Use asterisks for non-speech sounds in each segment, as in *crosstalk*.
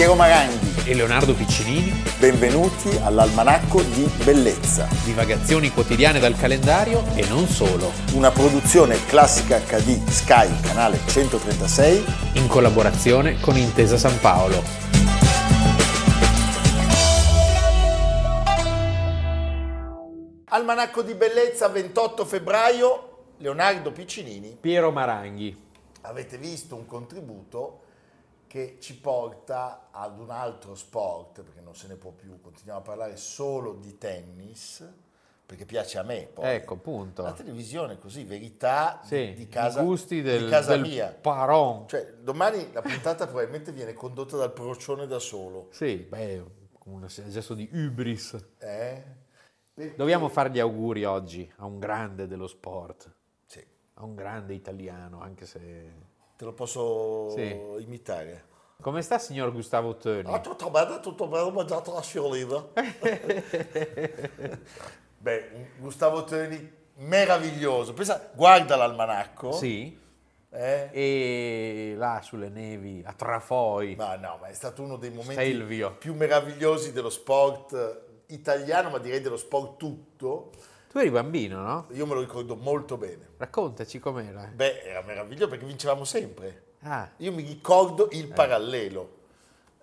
Piero Maranghi. e Leonardo Piccinini, Benvenuti all'Almanacco di Bellezza, divagazioni quotidiane dal calendario e non solo, una produzione classica HD Sky, canale 136. in collaborazione con Intesa San Paolo. Almanacco di Bellezza, 28 febbraio, Leonardo Piccinini. Piero Maranghi. Avete visto un contributo che ci porta ad un altro sport, perché non se ne può più, continuiamo a parlare solo di tennis, perché piace a me. Poi. Ecco, appunto. La televisione così, verità Sì, di, di casa, gusti del, di casa del mia. Paron. Cioè, domani la puntata probabilmente viene condotta dal procione da solo. Sì, beh, un gesto di ubris. Eh? Perché- Dobbiamo fare gli auguri oggi a un grande dello sport, Sì, a un grande italiano, anche se... te lo posso Sì. imitare. Come sta signor Gustavo Töni? Ah, tutto bene, tutto bene, ho mangiato la sciolina. *laughs* Beh, Gustavo Toni meraviglioso. Pensa, guarda l'almanacco. Sì, Eh? e là sulle nevi, a Trafoi. Ma no, ma è stato uno dei momenti Stelvio. più meravigliosi dello sport italiano, ma direi dello sport tutto. Tu eri bambino, no? Io me lo ricordo molto bene. Raccontaci com'era. Beh, era meraviglioso perché vincevamo sempre. Ah, Io mi ricordo il Eh. parallelo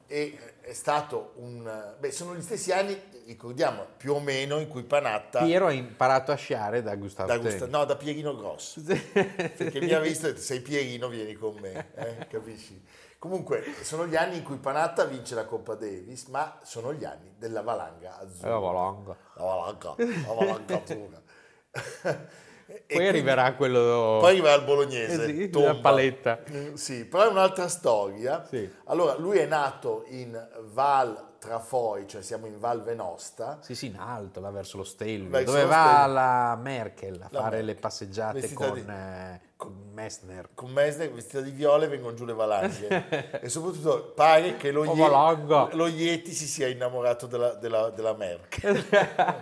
e è stato un... Beh, sono gli stessi anni, ricordiamo, più o meno, in cui Panatta... Piero ha imparato a sciare da Gustavo da. Gusta- no, da Pierino Grosso. Perché mi ha visto e detto, sei Pierino, vieni con me, eh, capisci? Comunque, sono gli anni in cui Panatta vince la Coppa Davis, ma sono gli anni della valanga azzurra. La valanga. La valanga, la valanga azzurra. Poi arriverà quello... Poi arriva al bolognese, Eh sì, tomba. la paletta. Mm, Sì, però è un'altra storia. Sì. Allora, lui è nato in Val Trafoi, cioè siamo in Val Venosta, Sì, sì, in alto, là verso lo Stelvio, Verso dove va Stelvio. la Merkel a La fare Merkel. le passeggiate Vestita con, eh, con Messner. con Mesner vestita di viola e vengono giù le valanghe. *laughs* e soprattutto pare che lo, Oh, Ye- Yeti si sia innamorato della, della, della Merkel.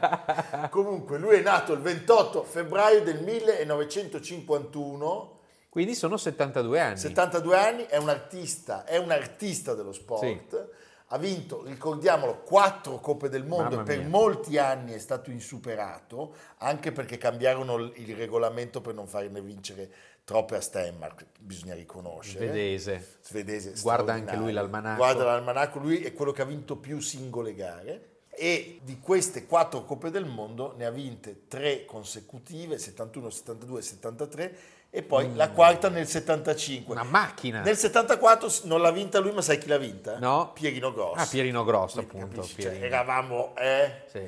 *laughs* Comunque, lui è nato il 28 febbraio del 1951. Quindi sono 72 anni. 72 anni, è un artista, è un artista dello sport. Ha vinto, ricordiamolo, quattro Coppe del Mondo per molti anni è stato insuperato, anche perché cambiarono il regolamento per non farne vincere troppe a Stenmark, bisogna riconoscere. Svedese. Svedese Guarda anche lui l'almanacco. Guarda l'almanacco, lui è quello che ha vinto più singole gare e di queste quattro Coppe del Mondo ne ha vinte tre consecutive, 71, 72 e 73 e poi la quarta nel 75. Una macchina. Nel 74 s- non l'ha vinta lui, ma sai chi l'ha vinta? No. Pierino Grosso. Ah, Pierino Grosso, Quindi, appunto. Cioè, Pierino. eravamo, eh? Sì.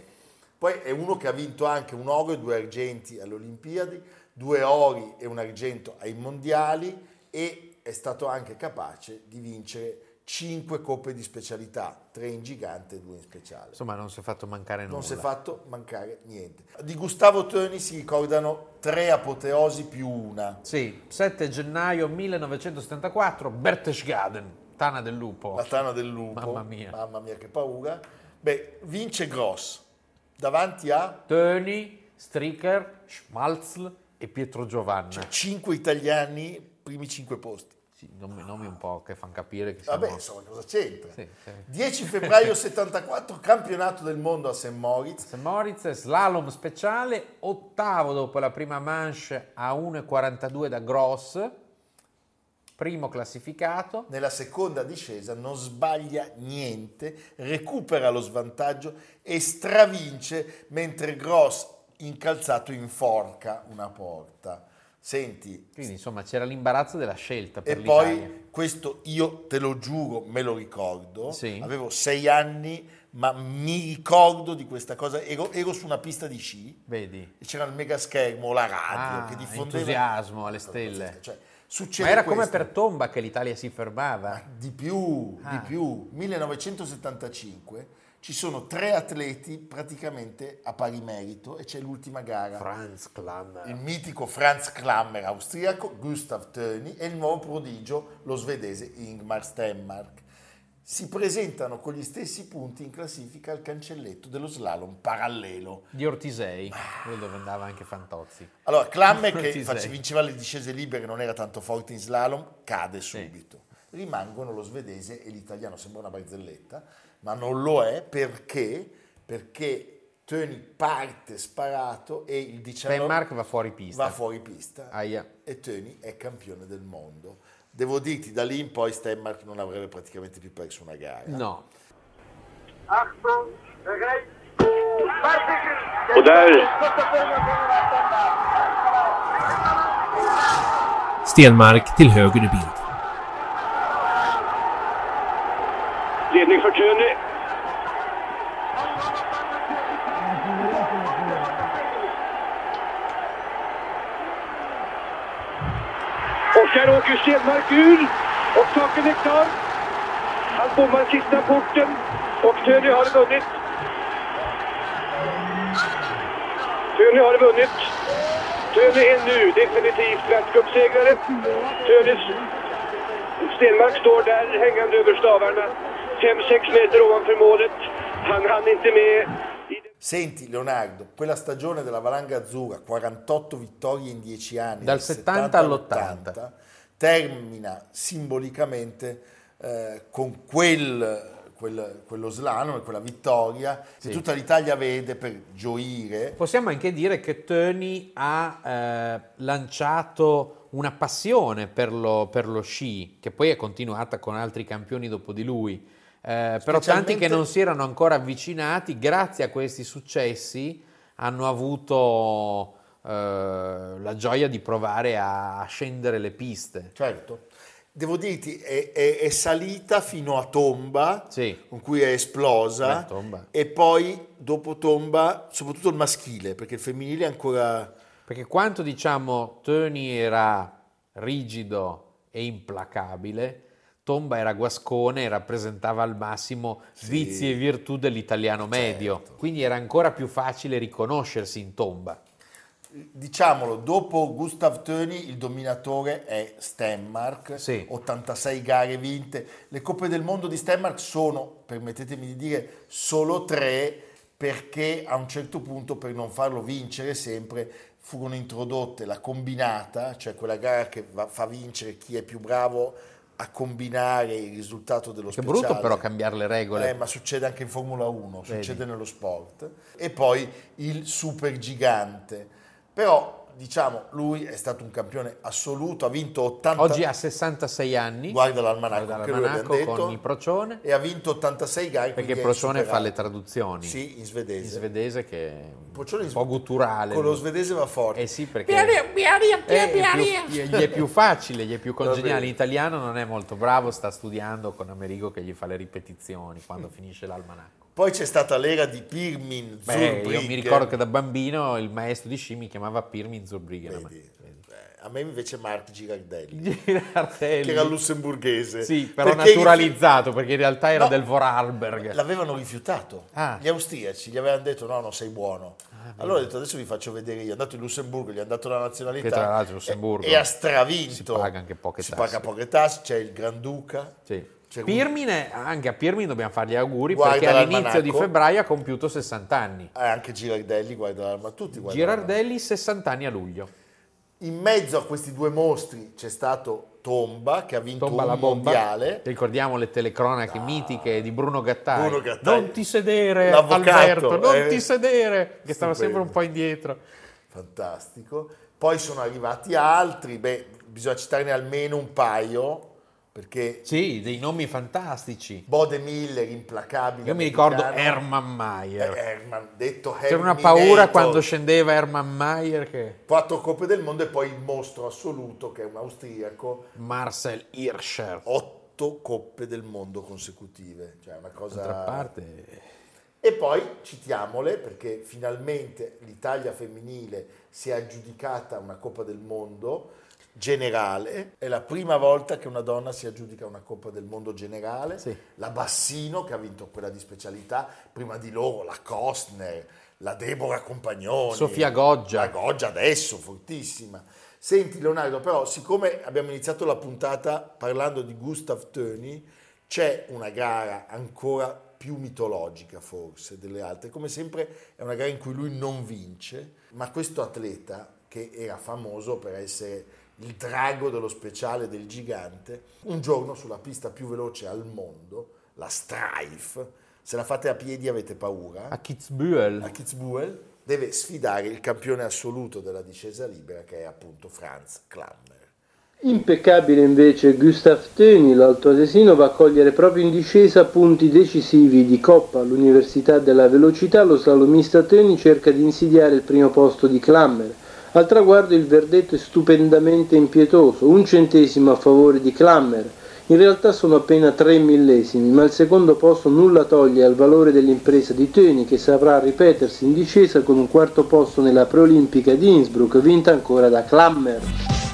Poi è uno che ha vinto anche un oro e due argenti alle Olimpiadi, due ori e un argento ai mondiali e è stato anche capace di vincere cinque coppe di specialità, tre in gigante e due in speciale. Insomma, non si è fatto mancare nulla. Non si è fatto mancare niente. Di Gustavo Töni si ricordano tre apoteosi più una. Sì, 7 gennaio 1974, Berchtesgaden, Tana del Lupo. La tana del lupo. Mamma mia. Mamma mia, che paura. Beh, vince Gross davanti a Töni, Stricker, Schmalzl e Pietro Giovanna. cioè, cinque italiani, primi cinque posti. Sì, nomi, nomi un po' che fanno capire che siamo... Vabbè, insomma, cosa c'entra? Sì, sì. 10 febbraio 74, campionato del mondo a St. Moritz. St. Moritz, slalom speciale, ottavo dopo la prima manche a 1,42 da Gross, primo classificato. Nella seconda discesa non sbaglia niente, recupera lo svantaggio e stravince mentre Gross incalzato inforca una porta. Senti, Quindi insomma c'era l'imbarazzo della scelta per e l'Italia. poi questo io te lo giuro, me lo ricordo. Sì. Avevo sei anni, ma mi ricordo di questa cosa. Ero, ero su una pista di sci Vedi? e c'era il mega schermo, la radio Ah, che diffondeva. entusiasmo alle stelle. Cioè, Ma era come questo. per Tomba che l'Italia si fermava. Di più, Ah. di più. 1975 ci sono tre atleti praticamente a pari merito e c'è l'ultima gara. Franz Klammer. il mitico Franz Klammer austriaco, Gustav Töni e il nuovo prodigio, lo svedese Ingmar Stenmark. Si presentano con gli stessi punti in classifica al cancelletto dello slalom parallelo. Di Ortisei, quello dove andava anche Fantozzi. Allora, Klammer *laughs* che face- vinceva le discese libere non era tanto forte in slalom, cade subito. rimangono lo svedese e l'italiano. Sembra una barzelletta, ma non lo è perché, perché Tony parte sparato e il 19 Stenmark va fuori pista. va fuori pista Aia. e Tony è campione del mondo. Devo dirti, da lì in poi Stenmark non avrebbe praticamente più perso una gara. No. Achtung, där Stenmark till höger i bild. För Töni. Och här åker Stenmark ur. Och saken är klar. Han bommar sista porten. Och Töni har vunnit. Töni har vunnit. Töni är nu definitivt världscupsegrare. Tönis Stenmark står där hängande över stavarna. 5-6 meter ovanför målet. Han hann inte med. Senti Leonardo, quella stagione della Valanga Azzurra, 48 vittorie in 10 anni, Dal 70 all'80, termina simbolicamente eh, con quel, quel- quello slalom, quella vittoria Sì. che tutta l'Italia vede per gioire. Possiamo anche dire che Tony ha eh, lanciato una passione per lo, per lo sci, che poi è continuata con altri campioni dopo di lui. Eh, però tanti che non si erano ancora avvicinati, grazie a questi successi, hanno avuto eh, la gioia di provare a, scendere le piste. Certo. Devo dirti, è, è- è salita fino a Tomba, Sì. con cui è esplosa, e poi dopo Tomba, soprattutto il maschile, perché il femminile è ancora... Perché quanto diciamo Tony era rigido e implacabile, Tomba era guascone e rappresentava al massimo vizi e virtù dell'italiano medio. Certo. Quindi era ancora più facile riconoscersi in Tomba. Diciamolo, dopo Gustav Töni il dominatore è Stenmark, Sì. 86 gare vinte. Le Coppe del Mondo di Stenmark sono, permettetemi di dire, solo tre perché a un certo punto per non farlo vincere sempre furono introdotte la combinata, cioè quella gara che va- fa vincere chi è più bravo a combinare il risultato dello Che speciale. brutto però cambiare le regole. Eh, ma succede anche in Formula 1, Vedi. succede nello sport. E poi il super gigante. Però, diciamo, lui è stato un campione assoluto, ha vinto 80... Oggi ha 66 anni. Guarda l'almanacco, Guarda l'almanacco detto. con il procione, E ha vinto 86 gare. perché Procione fa le traduzioni. Sì, in In svedese. svedese che è Procione un po' gutturale. Con lo svedese va forte. Eh sì, perché Eh, è più- gli è più facile, gli è più congeniale. In italiano non è molto bravo, sta studiando con Amerigo che gli fa le ripetizioni quando finisce l'almanacco. Poi c'è stata l'era di Pirmin Beh, io Zurbriggen. mi ricordo che da bambino il maestro di sci mi chiamava Pirmin Zurbriggen. Vedi, eh, A me invece Mark Girardelli, *laughs* Girardelli. che era lussemburghese. Sì, però Perché naturalizzato, perché in realtà era No. del Vorarlberg. L'avevano rifiutato. Ah. Gli austriaci gli avevano detto no, non sei buono. allora ho detto adesso vi faccio vedere io. È andato in Lussemburgo, gli hanno dato la nazionalità. Che tra l'altro Lussemburgo e, e ha stravinto. si paga anche poche Si tasse. paga poche tasse, c'è il Granduca. Sì. C'è un- Pirmin, è- anche a Pirmin dobbiamo fare gli auguri perché all'inizio di l'almanacco. febbraio ha compiuto 60 anni. Eh, anche Girardelli, guarda, ma tutti guardano. Girardelli 60 anni a luglio. In mezzo a questi due mostri c'è stato Tomba che ha vinto Tomba un la bomba. mondiale. Ricordiamo le telecronache mitiche di Bruno Gattai. Bruno Gattai. Non ti sedere, L'avvocato, Alberto, non eh. ti sedere, che stava Stupendo. sempre un po' indietro. Fantastico. Poi sono arrivati altri, beh, bisogna citarne almeno un paio, perché Sì, dei nomi fantastici. Bode Miller, implacabile. Io mi ricordo. Hermann Mayer. Eh, Herman, detto C'era una Herminator. paura quando scendeva Hermann Mayer che Quattro Coppe del Mondo e poi il mostro assoluto che è un austriaco. Marcel Hirscher. Otto Coppe del Mondo consecutive. Cioè una cosa... D'altra parte, E poi citiamole perché finalmente l'Italia femminile si è aggiudicata una Coppa del Mondo generale. È la prima volta che una donna si aggiudica una Coppa del Mondo generale. Sì. La Bassino che ha vinto quella di specialità, prima di loro la Costner, la Deborah Compagnoni. Sofia Goggia. La Goggia adesso, fortissima. Senti Leonardo, però siccome abbiamo iniziato la puntata parlando di Gustav Töni, c'è una gara ancora più mitologica forse delle altre. Come sempre è una gara in cui lui non vince, ma questo atleta che era famoso per essere il drago dello speciale del gigante, un giorno sulla pista più veloce al mondo, la Strife, se la fate a piedi avete paura, A Kitzbühel. a Kitzbühel, deve sfidare il campione assoluto della discesa libera che è appunto Franz Klammer. Impeccabile invece Gustav Töni, l'altoatesino, va a cogliere proprio in discesa punti decisivi di Coppa all'Università della Velocità. Lo slalomista Töni cerca di insidiare il primo posto di Klammer. Al traguardo il verdetto è stupendamente impietoso, un centesimo a favore di Klammer. In realtà sono appena tre millesimi, ma il secondo posto nulla toglie al valore dell'impresa di Töni che saprà ripetersi in discesa con un quarto posto nella preolimpica di Innsbruck vinta ancora da Klammer.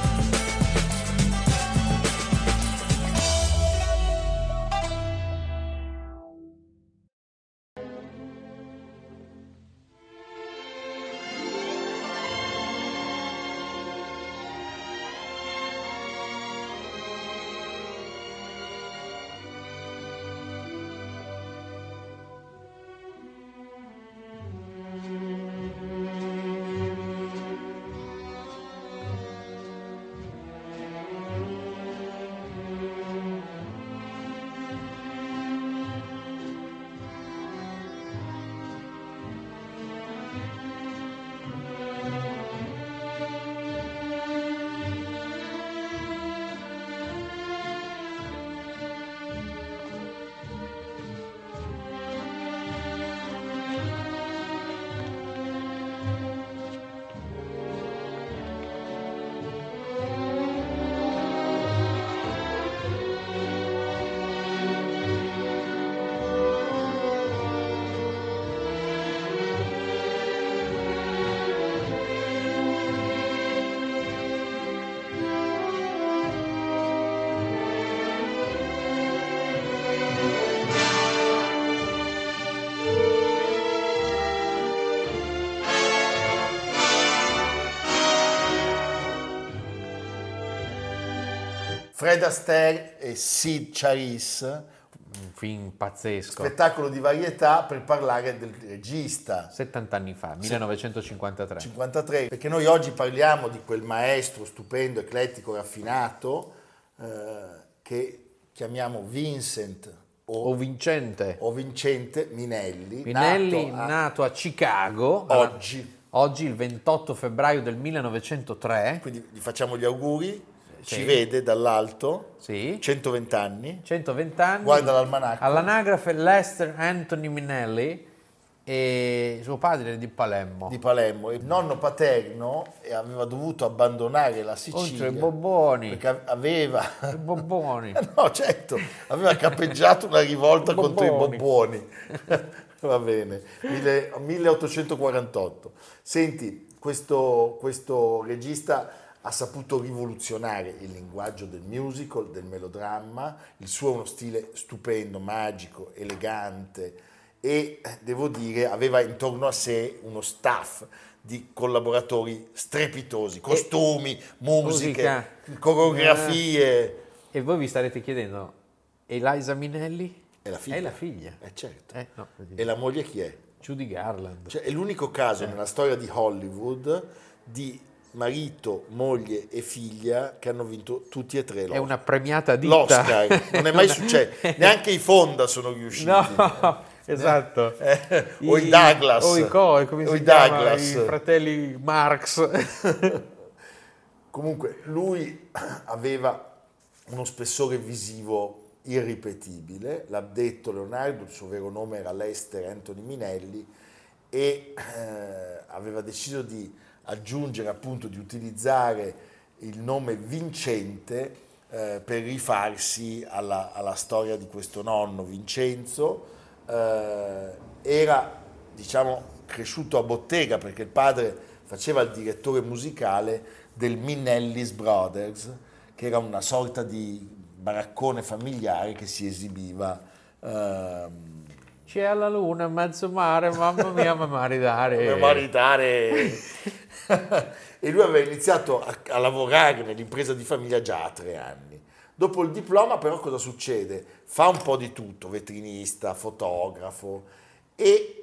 Fred Astaire e Sid Charisse, Un film pazzesco. spettacolo di varietà per parlare del regista 70 anni fa, 1953. 53, perché noi oggi parliamo di quel maestro stupendo, eclettico, raffinato, eh, che chiamiamo Vincent o, O Vincente. o Vincente Minelli, Minelli, nato a- nato a Chicago. oggi. Oggi, il 28 febbraio del 1903. Quindi gli facciamo gli auguri, Sì. ci vede dall'alto, Sì. 120 anni, 120 anni. guarda l'almanacco. All'anagrafe Lester Anthony Minelli e suo padre è di Palermo. di Palermo. Il nonno paterno aveva dovuto abbandonare la Sicilia Oltre i bobboni. perché aveva I bobboni. *laughs* No, certo, aveva cappeggiato una rivolta I contro i bobboni. *laughs* Va bene, Mille- 1848. Senti, questo, questo regista ha saputo rivoluzionare il linguaggio del musical, del melodramma, il suo è uno stile stupendo, magico, elegante e eh, devo dire aveva intorno a sé uno staff di collaboratori strepitosi, costumi, musiche, musica. coreografie. E voi vi starete chiedendo, Eliza Minelli? È la figlia. È la figlia. Eh certo. Eh, no, E la moglie chi è? Judy Garland. Cioè, è l'unico caso nella storia di Hollywood di marito, moglie e figlia che hanno vinto tutti e tre è l'Oscar. una premiata ditta. L'Oscar, non è mai successo, *laughs* neanche i Fonda sono riusciti. No, esatto. Eh, o i Douglas. O i, co- come O si i chiama? Douglas. I fratelli Marx. *laughs* Comunque lui aveva uno spessore visivo irripetibile, l'ha detto Leonardo, il suo vero nome era Lester Anthony Minelli e eh, aveva deciso di aggiungere appunto di utilizzare il nome Vincente eh, per rifarsi alla, alla storia di questo nonno Vincenzo. Eh, era diciamo cresciuto a bottega perché il padre faceva il direttore musicale del Minellis Brothers, che era una sorta di baraccone familiare che si esibiva ehm, C'è la luna mezzo mare, mamma mia, ma maridare. come maritare. e lui aveva iniziato a, a lavorare nell'impresa di famiglia già a tre anni. Dopo il diploma però cosa succede? Fa un po' di tutto, vetrinista, fotografo e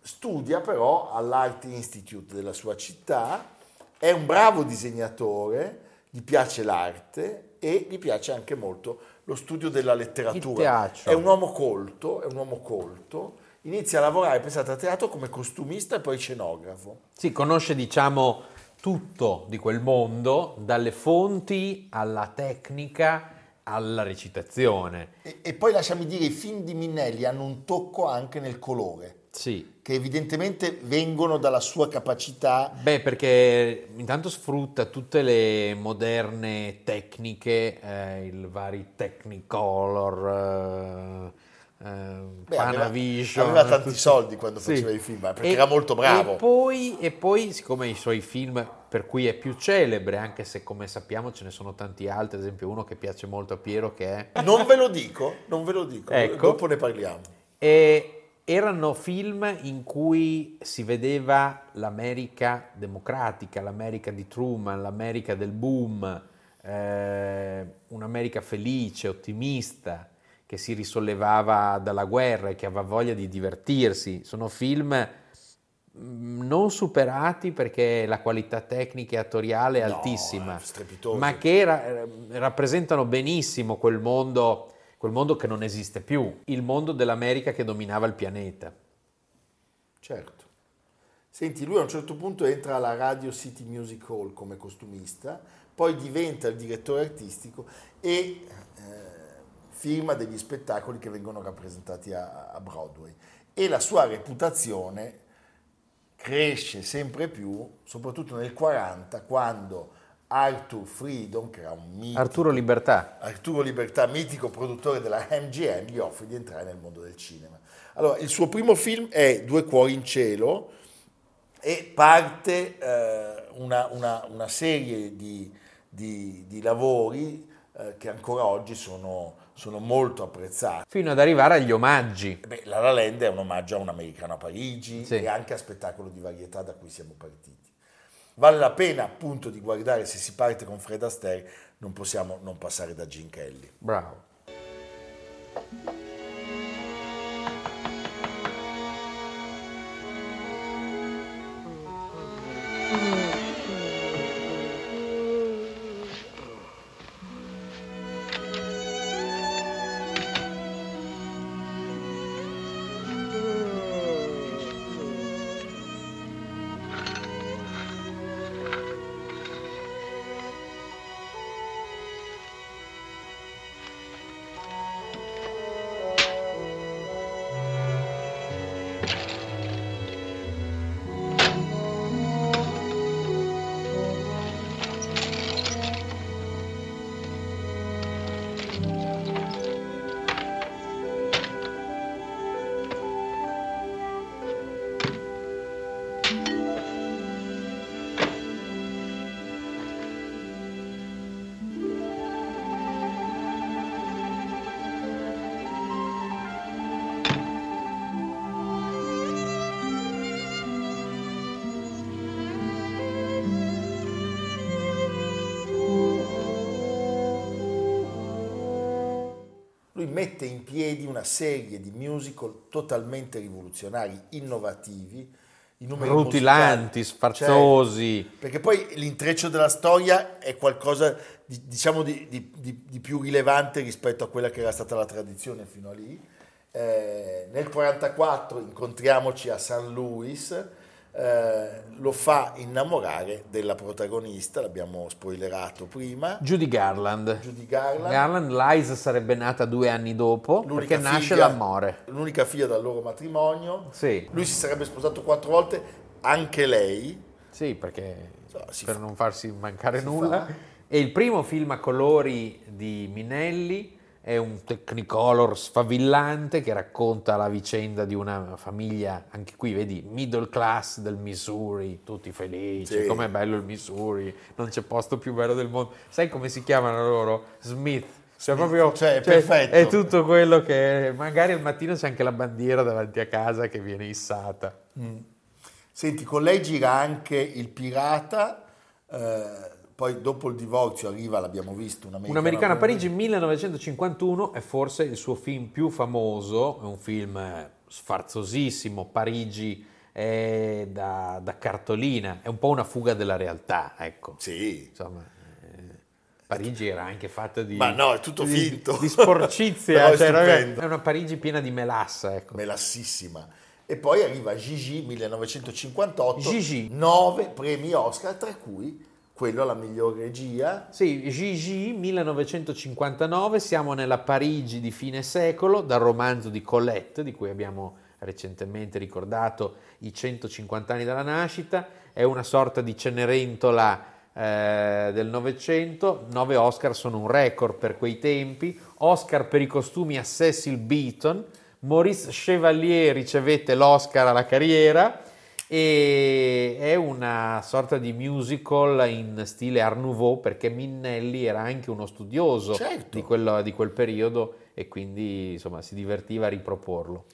studia però all'Art Institute della sua città È un bravo disegnatore, gli piace l'arte e gli piace anche molto lo studio della letteratura. È un uomo colto, è un uomo colto. Inizia a lavorare, pensate, a teatro come costumista e poi scenografo. Sì, conosce diciamo tutto di quel mondo, dalle fonti alla tecnica alla recitazione. E, e poi lasciami dire, i film di Minnelli hanno un tocco anche nel colore, Sì. che evidentemente vengono dalla sua capacità Beh, perché intanto sfrutta tutte le moderne tecniche, eh, il vari Technicolor, eh, eh, Beh, aveva- Panavision. aveva tanti tutti- *laughs* soldi quando Sì. faceva i film, eh, perché era molto bravo. E poi, e poi, siccome i suoi film per cui è più celebre, anche se come sappiamo ce ne sono tanti altri, ad esempio uno che piace molto a Piero che è... Non ve lo dico, non ve lo dico, Ecco. dopo ne parliamo. E erano film in cui si vedeva l'America democratica, l'America di Truman, l'America del boom, eh, un'America felice, ottimista, che si risollevava dalla guerra e che aveva voglia di divertirsi. Sono film mm, non superati perché la qualità tecnica e attoriale è No, altissima, strepitoso. ma che ra- eh, rappresentano benissimo quel mondo, quel mondo che non esiste più, il mondo dell'America che dominava il pianeta. Certo. Senti, lui a un certo punto entra alla Radio City Music Hall come costumista, poi diventa il direttore artistico e eh, firma degli spettacoli che vengono rappresentati a, a Broadway. E la sua reputazione cresce sempre più, soprattutto nel 40, quando Arthur Freedom, che era un mitico, Arturo Libertà. Arturo Libertà, mitico produttore della MGM, gli offre di entrare nel mondo del cinema. Allora, il suo primo film è Due cuori in cielo e parte eh, una, una- una serie di, di- di lavori eh, che ancora oggi sono, sono molto apprezzati. Fino ad arrivare agli omaggi. Beh, La La Land è un omaggio a un americano a Parigi Sì. e anche a spettacolo di varietà da cui siamo partiti. Vale la pena appunto di guardare se si parte con Fred Astaire, non possiamo non passare da Gene Kelly. Bravo. Lui mette in piedi una serie di musical totalmente rivoluzionari, innovativi, Rutilanti, musicali- sfarzosi. Certo, perché poi l'intreccio della storia è qualcosa di, diciamo di, di- di- di più rilevante rispetto a quella che era stata la tradizione fino a lì. Eh, nel 1944 incontriamoci a San Luis, eh, lo fa innamorare della protagonista, l'abbiamo spoilerato prima, Judy Garland. Judy Garland. Garland, Liza sarebbe nata due anni dopo L'unica perché nasce figlia- l'amore. L'unica figlia dal loro matrimonio. Sì, Lui si sarebbe sposato quattro volte, anche lei. sì, perché So, per fa- non farsi mancare nulla. fa. E il primo film a colori di Minelli è un Technicolor sfavillante che racconta la vicenda di una famiglia, anche qui vedi, middle class del Missouri, tutti felici, Sì. com'è bello il Missouri, non c'è posto più bello del mondo. Sai come si chiamano loro? Smith. Cioè, proprio, cioè, è perfetto. è tutto quello che magari al mattino c'è anche la bandiera davanti a casa che viene issata. Senti, con lei gira anche Il Pirata, eh, poi dopo il divorzio arriva, l'abbiamo visto, un americano, Un americano a Parigi 1951 è forse il suo film più famoso, è un film sfarzosissimo, Parigi è da, da cartolina, è un po' una fuga della realtà, ecco. Sì. Insomma, eh, Parigi era anche fatta di... Ma no, è tutto di- finto. Di sporcizia, *laughs* è cioè, è una Parigi piena di melassa, ecco. melassissima. E poi arriva Gigi 1958, Gigi. nove premi Oscar, tra cui quello alla miglior regia. Sì, Gigi 1959, siamo nella Parigi di fine secolo, dal romanzo di Colette, di cui abbiamo recentemente ricordato i 150 anni dalla nascita, è una sorta di Cenerentola eh, del Novecento, nove Oscar sono un record per quei tempi, Oscar per i costumi a Cecil Beaton, Maurice Chevalier ricevette l'Oscar alla carriera, e è una sorta di musical in stile Art Nouveau perché Minnelli era anche uno studioso Certo. di, quello- di quel periodo e quindi insomma si divertiva a riproporlo.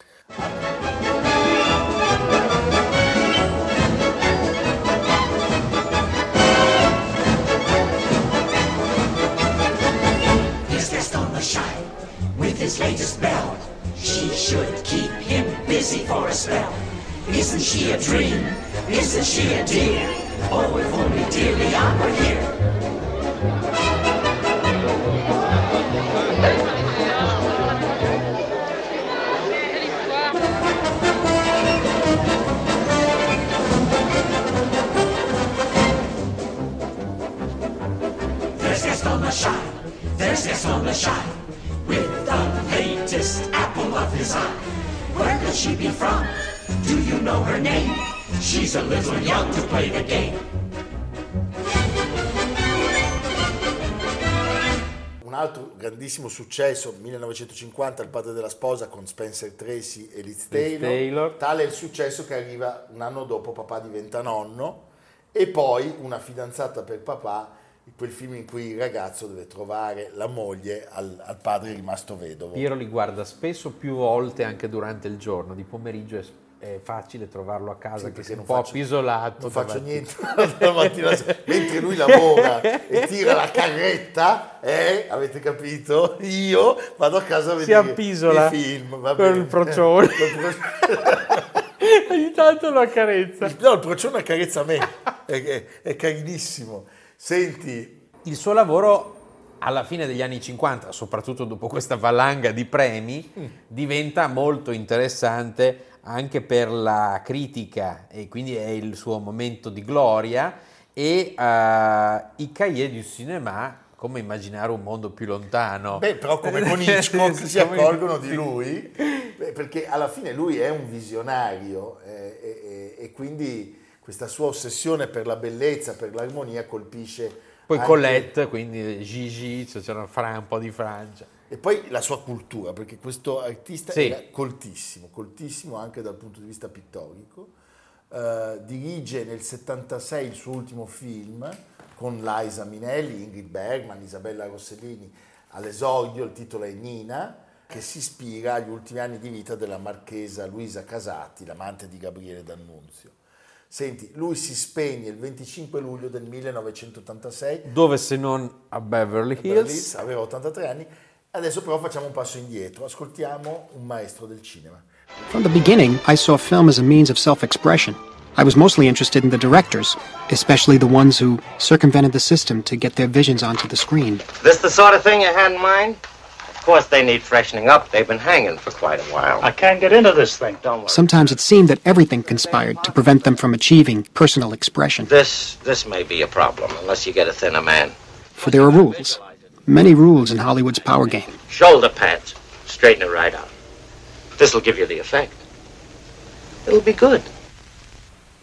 Isn't she a dream? Isn't she a dear? Oh, if only dear Leon were here. Shine. There's guest on the shine. With the latest apple of his eye. Where could she be know her name? She's a little young to play the game. Un altro grandissimo successo, 1950, Il padre della sposa con Spencer Tracy e Liz Taylor. Taylor. Tale è il successo che arriva un anno dopo Papà diventa nonno e poi Una fidanzata per papà, quel film in cui il ragazzo deve trovare la moglie al, al padre rimasto vedovo. Piero li guarda spesso più volte anche durante il giorno, di pomeriggio è, è facile trovarlo a casa Sì, che perché sei un non po' faccio- appisolato. non faccio niente *laughs* mentre lui lavora e tira la carretta eh, avete capito io vado a casa a Si vedere appisola i film va con il procione. *laughs* *laughs* Ogni tanto lo accarezza. no il procione accarezza me è, è- è carinissimo senti Il suo lavoro alla fine degli anni 50, soprattutto dopo questa valanga di premi, diventa molto interessante anche per la critica e quindi è il suo momento di gloria e eh, i cahiers du cinéma come immaginare un mondo più lontano. beh però come *laughs* con Hitchcock si accorgono di lui perché alla fine lui è un visionario eh, e, e- e quindi questa sua ossessione per la bellezza per l'armonia colpisce Poi anche- Colette, quindi Gigi, cioè c'era Fra- un po' di Francia. E poi la sua cultura, perché questo artista Sì. era coltissimo, coltissimo anche dal punto di vista pittorico. Eh, dirige nel 76 il suo ultimo film con Liza Minelli, Ingrid Bergman, Isabella Rossellini. All'esordio il titolo è Nina, che si ispira agli ultimi anni di vita della marchesa Luisa Casati, l'amante di Gabriele D'Annunzio. Senti, lui si spegne il 25 luglio del 1986 Dove se non a Beverly Beverly Hills? Hills, aveva 83 anni. Adesso però facciamo un passo indietro, ascoltiamo un maestro del cinema. From the beginning, I saw film as a means of self expression. I was mostly interested in the directors, especially the ones who circumvented the system to get their visions onto the screen. This the sort of thing you had in mind? Of course, they need freshening up. They've been hanging for quite a while. I can't get into this thing. Don't worry. Sometimes it seemed that everything conspired to prevent them from achieving personal expression. This this may be a problem unless you get a thinner man. For there are rules. Many rules in Hollywood's power game. Shoulder pads. Straighten it right out. This'll give you the effect. It'll be good.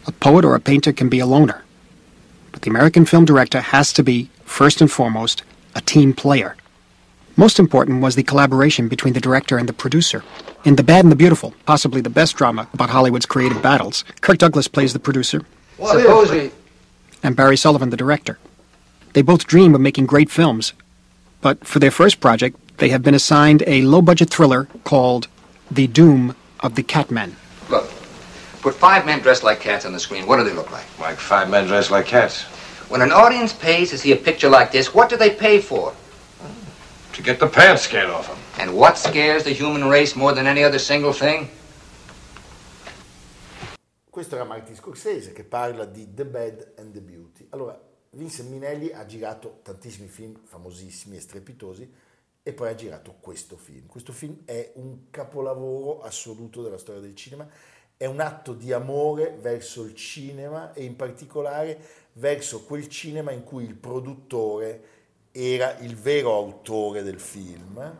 A poet or a painter can be a loner. But the American film director has to be, first and foremost, a team player. Most important was the collaboration between the director and the producer. In The Bad and the Beautiful, possibly the best drama about Hollywood's creative battles, Kirk Douglas plays the producer, Suppose we. and Barry Sullivan the director. They both dream of making great films, but for their first project, they have been assigned a low budget thriller called The Doom of the Catmen. Look, put five men dressed like cats on the screen. What do they look like? Like five men dressed like cats. When an audience pays to see a picture like this, what do they pay for? To get the pants scared off them. And what scares the human race more than any other single thing? questo era Martin Scorsese che parla di The Bad and the Beauty. Allora, Vincent Minelli ha girato tantissimi film famosissimi e strepitosi e poi ha girato questo film. Questo film è un capolavoro assoluto della storia del cinema, è un atto di amore verso il cinema e in particolare verso quel cinema in cui il produttore era il vero autore del film.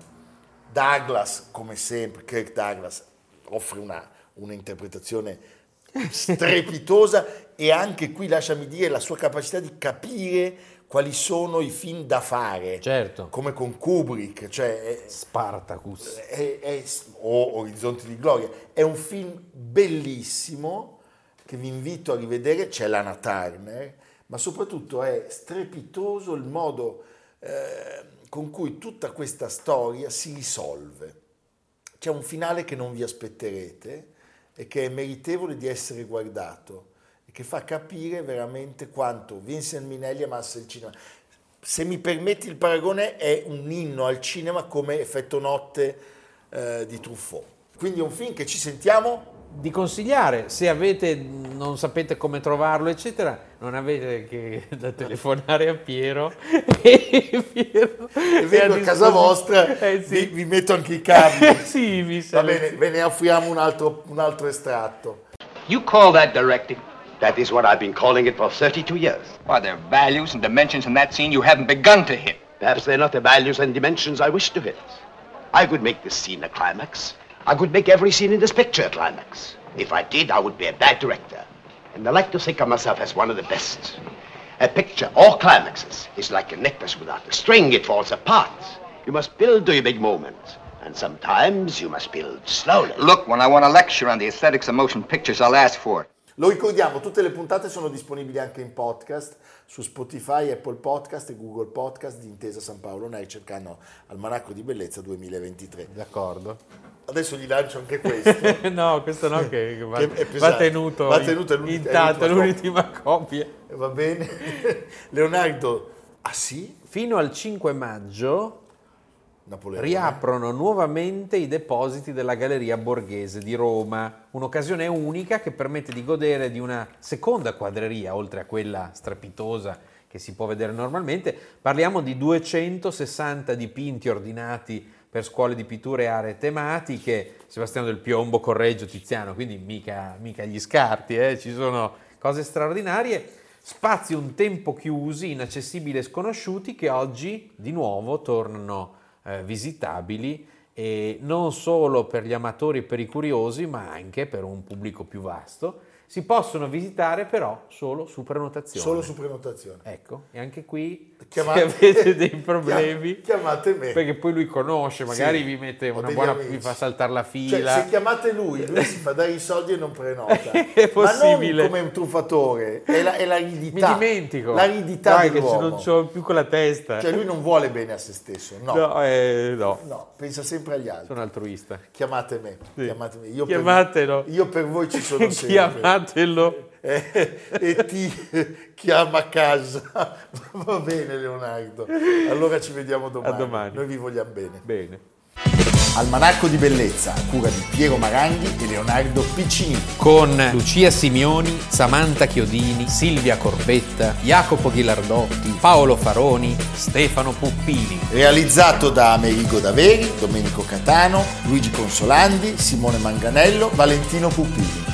Douglas, come sempre, Kirk Douglas offre una, un'interpretazione strepitosa e anche qui lasciami dire la sua capacità di capire quali sono i film da fare. Certo. Come con Kubrick, cioè Spartacus. è- è- o Orizzonti di Gloria. È un film bellissimo che vi invito a rivedere, c'è Lana Turner, ma soprattutto è strepitoso il modo eh, con cui tutta questa storia si risolve. C'è un finale che non vi aspetterete e che è meritevole di essere guardato e che fa capire veramente quanto Vincent Minelli amasse il cinema. Se mi permetti il paragone, è un inno al cinema come Effetto Notte eh, di Truffaut. Quindi è un film che ci sentiamo Di consigliare, se avete, non sapete come trovarlo, eccetera, non avete che da *laughs* telefonare a Piero *laughs* e Piero vengo a casa vostra, Eh, sì. vi, vi metto anche i cavi. *laughs* sì, mi Va sa. bene, ve ne offriamo un altro, un altro estratto. You call that directing? That is what I've been calling it for 32 years. Are there values and dimensions in that scene you haven't begun to hit? Perhaps they're not the values and dimensions I wish to hit. I could make this scene a climax. I could make every scene in this picture a climax. If I did, I would be a bad director. And I like to think of myself as one of the best. A picture, all climaxes, is like a necklace without a string, it falls apart. You must build to your big moment. And sometimes you must build slowly. Look, when I want a lecture on the aesthetics of motion pictures, I'll ask for it. Lo ricordiamo, tutte le puntate sono disponibili anche in podcast su Spotify, Apple Podcast e Google Podcast di Intesa San Paolo Nei cercando Almanacco di Bellezza 2023. D'accordo. Adesso gli lancio anche questo. *laughs* no, questo no, che, *laughs* che va, Che va tenuto, Va tenuto, l'ultima- intatto, l'ultima l'ultima copia. Va bene? *laughs* Leonardo, ah sì? Fino al 5 maggio Napoleone. riaprono nuovamente i depositi della Galleria Borghese di Roma, un'occasione unica che permette di godere di una seconda quadreria, oltre a quella strepitosa che si può vedere normalmente. Parliamo di 260 dipinti ordinati per scuole di pittura e aree tematiche, Sebastiano del Piombo, Correggio, Tiziano, quindi mica, mica gli scarti, eh, ci sono cose straordinarie. Spazi un tempo chiusi, inaccessibili e sconosciuti che oggi di nuovo tornano eh, visitabili e non solo per gli amatori e per i curiosi, ma anche per un pubblico più vasto. Si possono visitare però solo su prenotazione. Solo su prenotazione. Ecco, e anche qui Chiamate- se avete dei problemi, Chiam- *laughs* chiamate me. perché poi lui conosce, magari Sì, vi mette una buona, amici. vi fa saltare la Cioè, fila. se chiamate lui, lui si fa dare i soldi e non prenota. *laughs* È possibile. Ma non come un truffatore, è la, è Mi l'aridità. dimentico. L'aridità Dai, che dell'uomo. non c'ho più con la testa. Cioè lui non vuole bene a se stesso, no. no, eh, no, No, pensa sempre agli altri. sono altruista. Chiamate me, Sì. chiamate me. Io Chiamatelo. Per, io per voi ci sono *laughs* sempre. Chiamatelo. Eh, *laughs* e ti *laughs* chiama a casa. *laughs* Va bene Leonardo. Allora ci vediamo domani. A domani. Noi vi vogliamo bene. Bene. Almanacco di bellezza a cura di Piero Maranghi e Leonardo Piccini. Con Lucia Simioni, Samantha Chiodini, Silvia Corbetta, Jacopo Ghilardotti, Paolo Faroni, Stefano Puppini. Realizzato da Amerigo Daveri, Domenico Catano, Luigi Consolandi, Simone Manganello, Valentino Puppini.